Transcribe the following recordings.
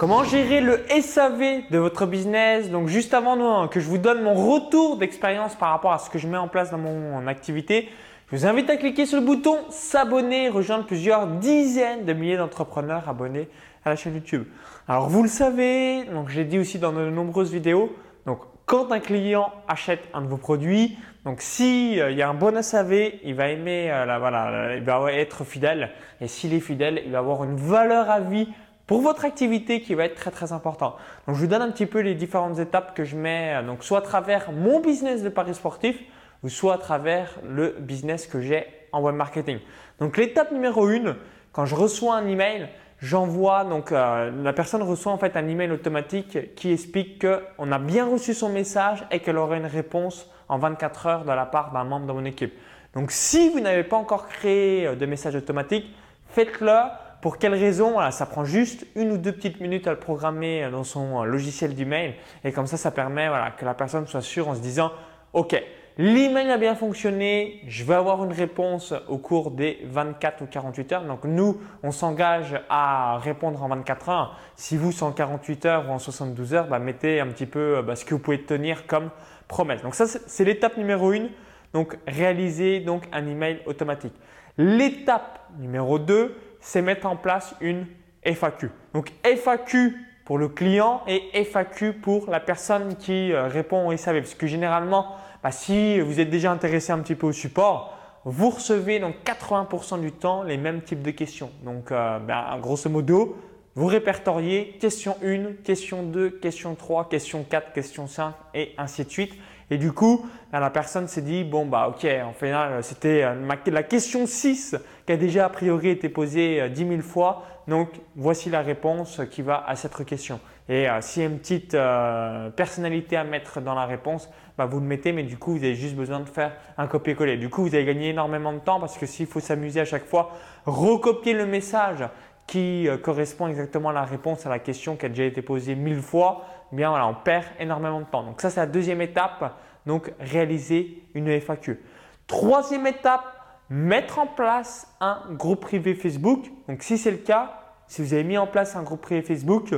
Comment gérer le SAV de votre business? Donc juste avant que je vous donne mon retour d'expérience par rapport à ce que je mets en place dans mon activité, je vous invite à cliquer sur le bouton s'abonner, rejoindre plusieurs dizaines de milliers d'entrepreneurs abonnés à la chaîne YouTube. Alors vous le savez, donc j'ai dit aussi dans de nombreuses vidéos, donc quand un client achète un de vos produits, donc si euh, il y a un bon SAV, il va aimer, euh, voilà, il va être fidèle. Et s'il est fidèle, il va avoir une valeur à vie pour votre activité qui va être très très important. Donc je vous donne un petit peu les différentes étapes que je mets, euh, donc soit à travers mon business de paris sportif, ou soit à travers le business que j'ai en web marketing. Donc l'étape numéro une, quand je reçois un email, j'envoie donc euh, la personne reçoit en fait un email automatique qui explique qu'on a bien reçu son message et qu'elle aura une réponse en 24 heures de la part d'un membre de mon équipe. Donc si vous n'avez pas encore créé euh, de message automatique, faites-le. Pour quelle raison? Ça prend juste une ou deux petites minutes à le programmer euh, dans son logiciel d'email et comme ça, ça permet que la personne soit sûre en se disant OK, L'email a bien fonctionné, je vais avoir une réponse au cours des 24 ou 48 heures. Donc nous, on s'engage à répondre en 24 heures. Si vous, c'est en 48 heures ou en 72 heures, bah, mettez un petit peu euh, bah, ce que vous pouvez tenir comme promesse. Donc ça, c'est l'étape numéro 1. Donc réaliser donc un email automatique. L'étape numéro 2, c'est mettre en place une FAQ. Donc FAQ pour le client et FAQ pour la personne qui euh, répond au SAV. Parce que généralement, bah, si vous êtes déjà intéressé un petit peu au support, vous recevez donc 80% du temps les mêmes types de questions. Donc, euh, bah, grosso modo, vous répertoriez question 1, question 2, question 3, question 4, question 5 et ainsi de suite. Et du coup, la personne s'est dit, bon, bah ok, en final, c'était euh, la question 6 qui a déjà a priori été posée 10 euh, 000 fois. Donc, voici la réponse qui va à cette question. Et euh, s'il y a une petite personnalité à mettre dans la réponse, bah, vous le mettez, mais du coup, vous avez juste besoin de faire un copier-coller. Du coup, vous allez gagner énormément de temps parce que s'il faut s'amuser à chaque fois, recopier le message qui correspond exactement à la réponse à la question qui a déjà été posée mille fois, eh bien voilà, on perd énormément de temps. Donc ça, c'est la deuxième étape, donc réaliser une FAQ. Troisième étape, mettre en place un groupe privé Facebook. Donc si c'est le cas, si vous avez mis en place un groupe privé Facebook,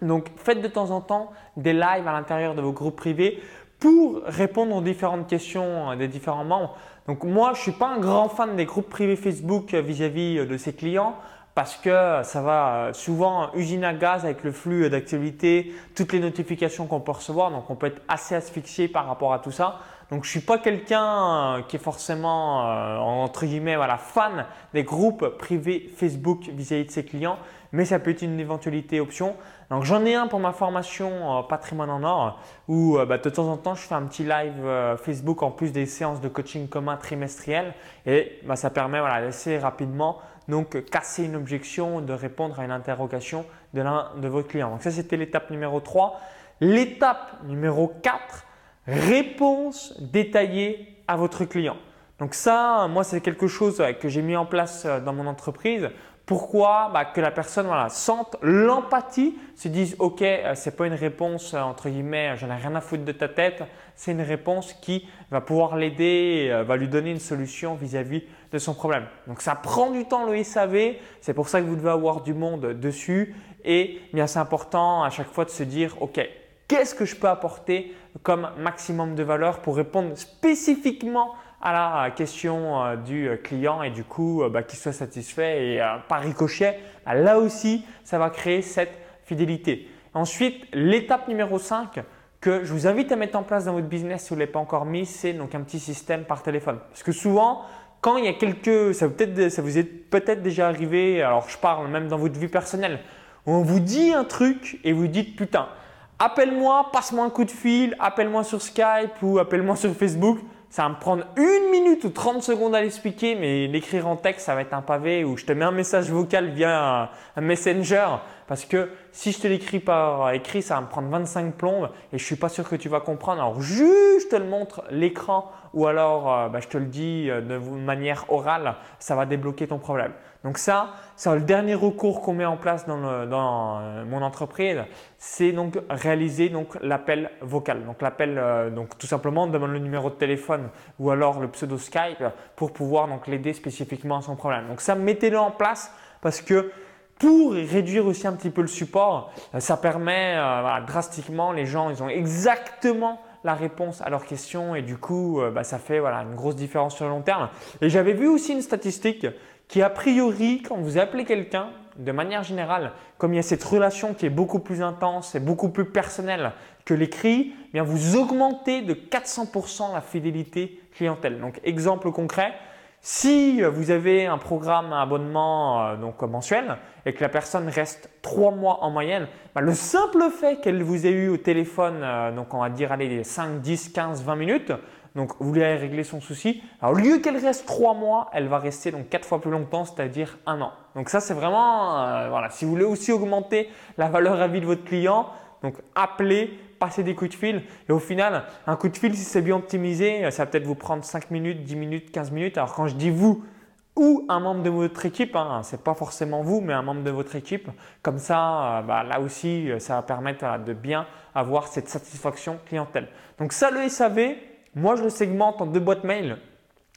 donc faites de temps en temps des lives à l'intérieur de vos groupes privés pour répondre aux différentes questions des différents membres. Donc moi, je ne suis pas un grand fan des groupes privés Facebook vis-à-vis de ses clients parce que ça va souvent usiner à gaz avec le flux d'actualité, toutes les notifications qu'on peut recevoir, donc on peut être assez asphyxié par rapport à tout ça. Donc je suis pas quelqu'un euh, qui est forcément euh, entre guillemets voilà fan des groupes privés Facebook vis-à-vis de ses clients, mais ça peut être une éventualité option. Donc j'en ai un pour ma formation euh, patrimoine en or où bah, de temps en temps je fais un petit live Facebook en plus des séances de coaching commun trimestrielles et bah, ça permet voilà assez rapidement donc casser une objection, de répondre à une interrogation de l'un de vos clients. Donc ça, c'était l'étape numéro 3. L'étape numéro 4, réponse détaillée à votre client. Donc ça, moi, c'est quelque chose que j'ai mis en place dans mon entreprise pourquoi bah, Que la personne voilà, sente l'empathie, se dise ok, euh, ce n'est pas une réponse euh, entre guillemets, j'en ai rien à foutre de ta tête, c'est une réponse qui va pouvoir l'aider, euh, va lui donner une solution vis-à-vis de son problème. Donc ça prend du temps le SAV, c'est pour ça que vous devez avoir du monde dessus et bien c'est important à chaque fois de se dire ok, qu'est-ce que je peux apporter comme maximum de valeur pour répondre spécifiquement à la question euh, du euh, client et du coup euh, bah, qu'il soit satisfait et par ricochet, bah, là aussi, ça va créer cette fidélité. Ensuite, l'étape numéro 5 que je vous invite à mettre en place dans votre business si vous ne l'avez pas encore mis, c'est donc un petit système par téléphone. Parce que souvent, quand il y a quelques, ça ça vous est peut-être déjà arrivé, alors je parle même dans votre vie personnelle, où on vous dit un truc et vous dites putain, appelle-moi, passe-moi un coup de fil, appelle-moi sur Skype ou appelle-moi sur Facebook ça va me prendre une minute ou 30 secondes à l'expliquer, mais l'écrire en texte, ça va être un pavé où je te mets un message vocal via un, messenger. Parce que si je te l'écris par écrit, ça va me prendre 25 plombes et je suis pas sûr que tu vas comprendre. Alors juste je te le montre l'écran ou alors euh, bah, je te le dis euh, de manière orale, ça va débloquer ton problème. Donc ça, c'est le dernier recours qu'on met en place dans, euh, mon entreprise, c'est donc réaliser donc l'appel vocal. Donc l'appel, donc tout simplement, on demande le numéro de téléphone ou alors le pseudo Skype pour pouvoir donc l'aider spécifiquement à son problème. Donc ça, mettez-le en place parce que pour réduire aussi un petit peu le support, euh, ça permet euh, drastiquement, les gens, ils ont exactement la réponse à leurs questions et du coup, euh, bah, ça fait voilà, une grosse différence sur le long terme. Et j'avais vu aussi une statistique qui a priori, quand vous appelez quelqu'un, de manière générale, comme il y a cette relation qui est beaucoup plus intense et beaucoup plus personnelle que l'écrit, eh vous augmentez de 400% la fidélité clientèle. Donc exemple concret, si vous avez un programme, un abonnement euh, donc mensuel et que la personne reste 3 mois en moyenne, bah, le simple fait qu'elle vous ait eu au téléphone, euh, donc on va dire allez, 5, 10, 15, 20 minutes, donc vous avez réglé son souci. Alors, au lieu qu'elle reste 3 mois, elle va rester donc 4 fois plus longtemps, c'est-à-dire un an. Donc ça c'est vraiment, euh, voilà, si vous voulez aussi augmenter la valeur à vie de votre client, donc appelez, passer des coups de fil. Et au final, un coup de fil, si c'est bien optimisé, ça va peut-être vous prendre 5 minutes, 10 minutes, 15 minutes. Alors quand je dis vous ou un membre de votre équipe, hein, ce n'est pas forcément vous, mais un membre de votre équipe, comme ça, euh, bah, là aussi, ça va permettre de bien avoir cette satisfaction clientèle. Donc ça, le SAV, moi je le segmente en deux boîtes mail.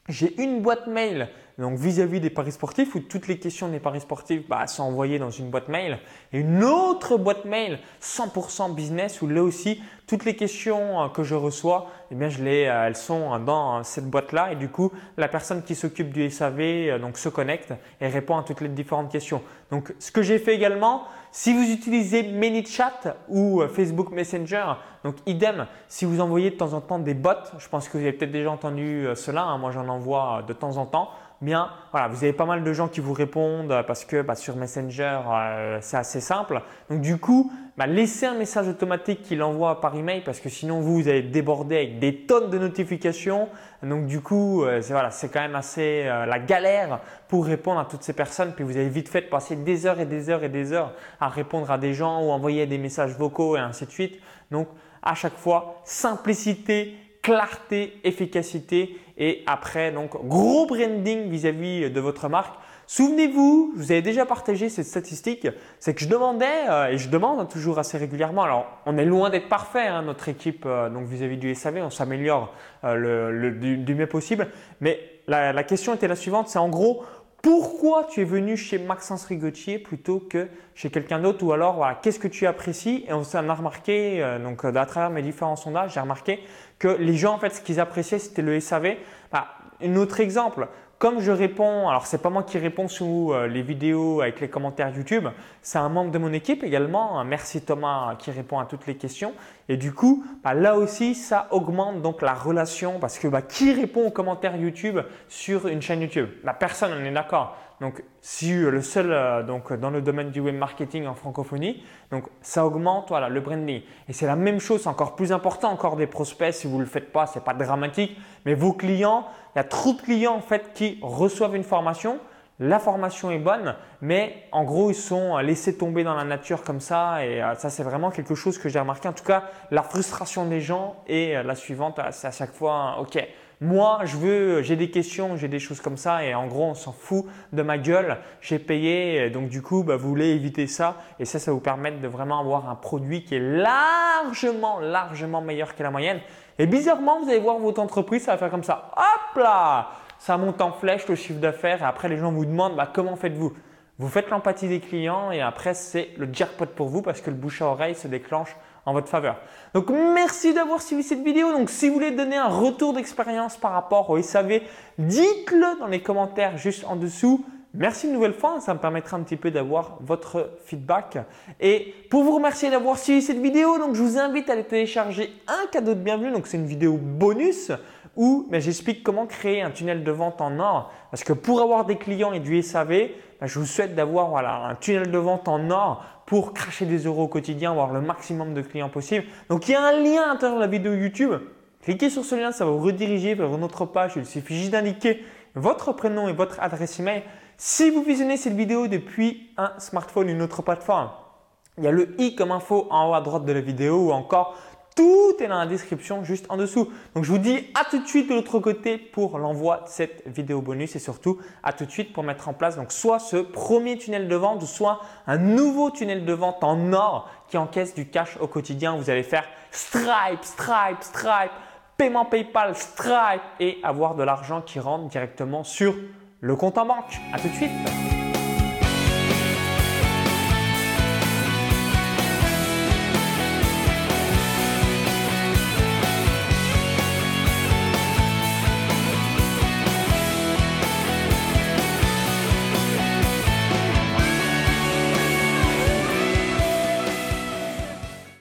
J'ai une boîte mail donc vis-à-vis des paris sportifs où toutes les questions des paris sportifs bah, sont envoyées dans une boîte mail. Et une autre boîte mail 100% business où là aussi toutes les questions euh, que je reçois, eh bien euh, elles sont dans cette boîte-là. Et du coup la personne qui s'occupe du SAV euh, donc se connecte et répond à toutes les différentes questions. Donc ce que j'ai fait également, si vous utilisez ManyChat ou Facebook Messenger, donc idem, si vous envoyez de temps en temps des bots, je pense que vous avez peut-être déjà entendu cela, hein, moi j'en envoie de temps en temps bien, voilà, vous avez pas mal de gens qui vous répondent parce que bah, sur Messenger, euh, c'est assez simple. Donc du coup, bah, laissez un message automatique qu'il envoie par email parce que sinon vous, vous allez déborder avec des tonnes de notifications. Donc du coup, euh, c'est voilà, quand même assez euh, la galère pour répondre à toutes ces personnes. Puis vous avez vite fait de passer des heures et des heures et des heures à répondre à des gens ou envoyer des messages vocaux et ainsi de suite. Donc à chaque fois, simplicité, clarté, efficacité et après donc gros branding vis-à-vis de votre marque. Souvenez-vous, je vous avais déjà partagé cette statistique, c'est que je demandais euh, et je demande toujours assez régulièrement. Alors, on est loin d'être parfait, hein, notre équipe euh, donc vis-à-vis du SAV, on s'améliore euh, du, mieux possible. Mais la question était la suivante, c'est en gros pourquoi tu es venu chez Maxence Rigotier plutôt que chez quelqu'un d'autre ou alors qu'est-ce que tu apprécies? Et on s'en a remarqué euh, donc à travers mes différents sondages j'ai remarqué que les gens en fait ce qu'ils appréciaient c'était le SAV. Bah, un autre exemple, comme je réponds, alors c'est pas moi qui réponds sous euh, les vidéos avec les commentaires YouTube, c'est un membre de mon équipe également, merci Thomas qui répond à toutes les questions. Et du coup, bah, là aussi, ça augmente donc la relation parce que bah, qui répond aux commentaires YouTube sur une chaîne YouTube? La personne, on est d'accord. Donc, si le seul euh, donc dans le domaine du web marketing en francophonie, donc ça augmente voilà le branding. Et c'est la même chose, encore plus important encore des prospects. Si vous le faites pas, c'est pas dramatique. Mais vos clients, il y a trop de clients en fait qui reçoivent une formation. La formation est bonne, mais en gros, ils sont laissés tomber dans la nature comme ça. Et euh, ça, c'est vraiment quelque chose que j'ai remarqué. En tout cas, la frustration des gens est euh, la suivante. C'est à chaque fois, OK, moi, je veux, j'ai des questions, j'ai des choses comme ça et en gros, on s'en fout de ma gueule. J'ai payé, donc du coup, bah, vous voulez éviter ça et ça, ça vous permet de vraiment avoir un produit qui est largement, largement meilleur que la moyenne. Et bizarrement, vous allez voir votre entreprise, ça va faire comme ça. Hop là Ça monte en flèche le chiffre d'affaires et après, les gens vous demandent bah, comment faites-vous? Vous faites l'empathie des clients et après, c'est le jackpot pour vous parce que le bouche à oreille se déclenche en votre faveur. Donc merci d'avoir suivi cette vidéo. Donc si vous voulez donner un retour d'expérience par rapport au SAV, dites-le dans les commentaires juste en dessous. Merci une nouvelle fois, ça me permettra un petit peu d'avoir votre feedback. Et pour vous remercier d'avoir suivi cette vidéo, donc je vous invite à aller télécharger un cadeau de bienvenue. Donc c'est une vidéo bonus où ben, j'explique comment créer un tunnel de vente en or. Parce que pour avoir des clients et du SAV, ben, je vous souhaite d'avoir voilà, un tunnel de vente en or pour cracher des euros au quotidien, avoir le maximum de clients possible. Donc il y a un lien à l'intérieur de la vidéo YouTube. Cliquez sur ce lien, ça va vous rediriger vers notre page. Il suffit juste d'indiquer votre prénom et votre adresse email. Si vous visionnez cette vidéo depuis un smartphone, une autre plateforme, il y a le i comme info en haut à droite de la vidéo ou encore tout est dans la description juste en dessous. Donc je vous dis à tout de suite de l'autre côté pour l'envoi de cette vidéo bonus et surtout à tout de suite pour mettre en place donc soit ce premier tunnel de vente, soit un nouveau tunnel de vente en or qui encaisse du cash au quotidien. Vous allez faire Stripe, Stripe, Stripe, paiement PayPal, Stripe et avoir de l'argent qui rentre directement sur le compte en banque. À tout de suite.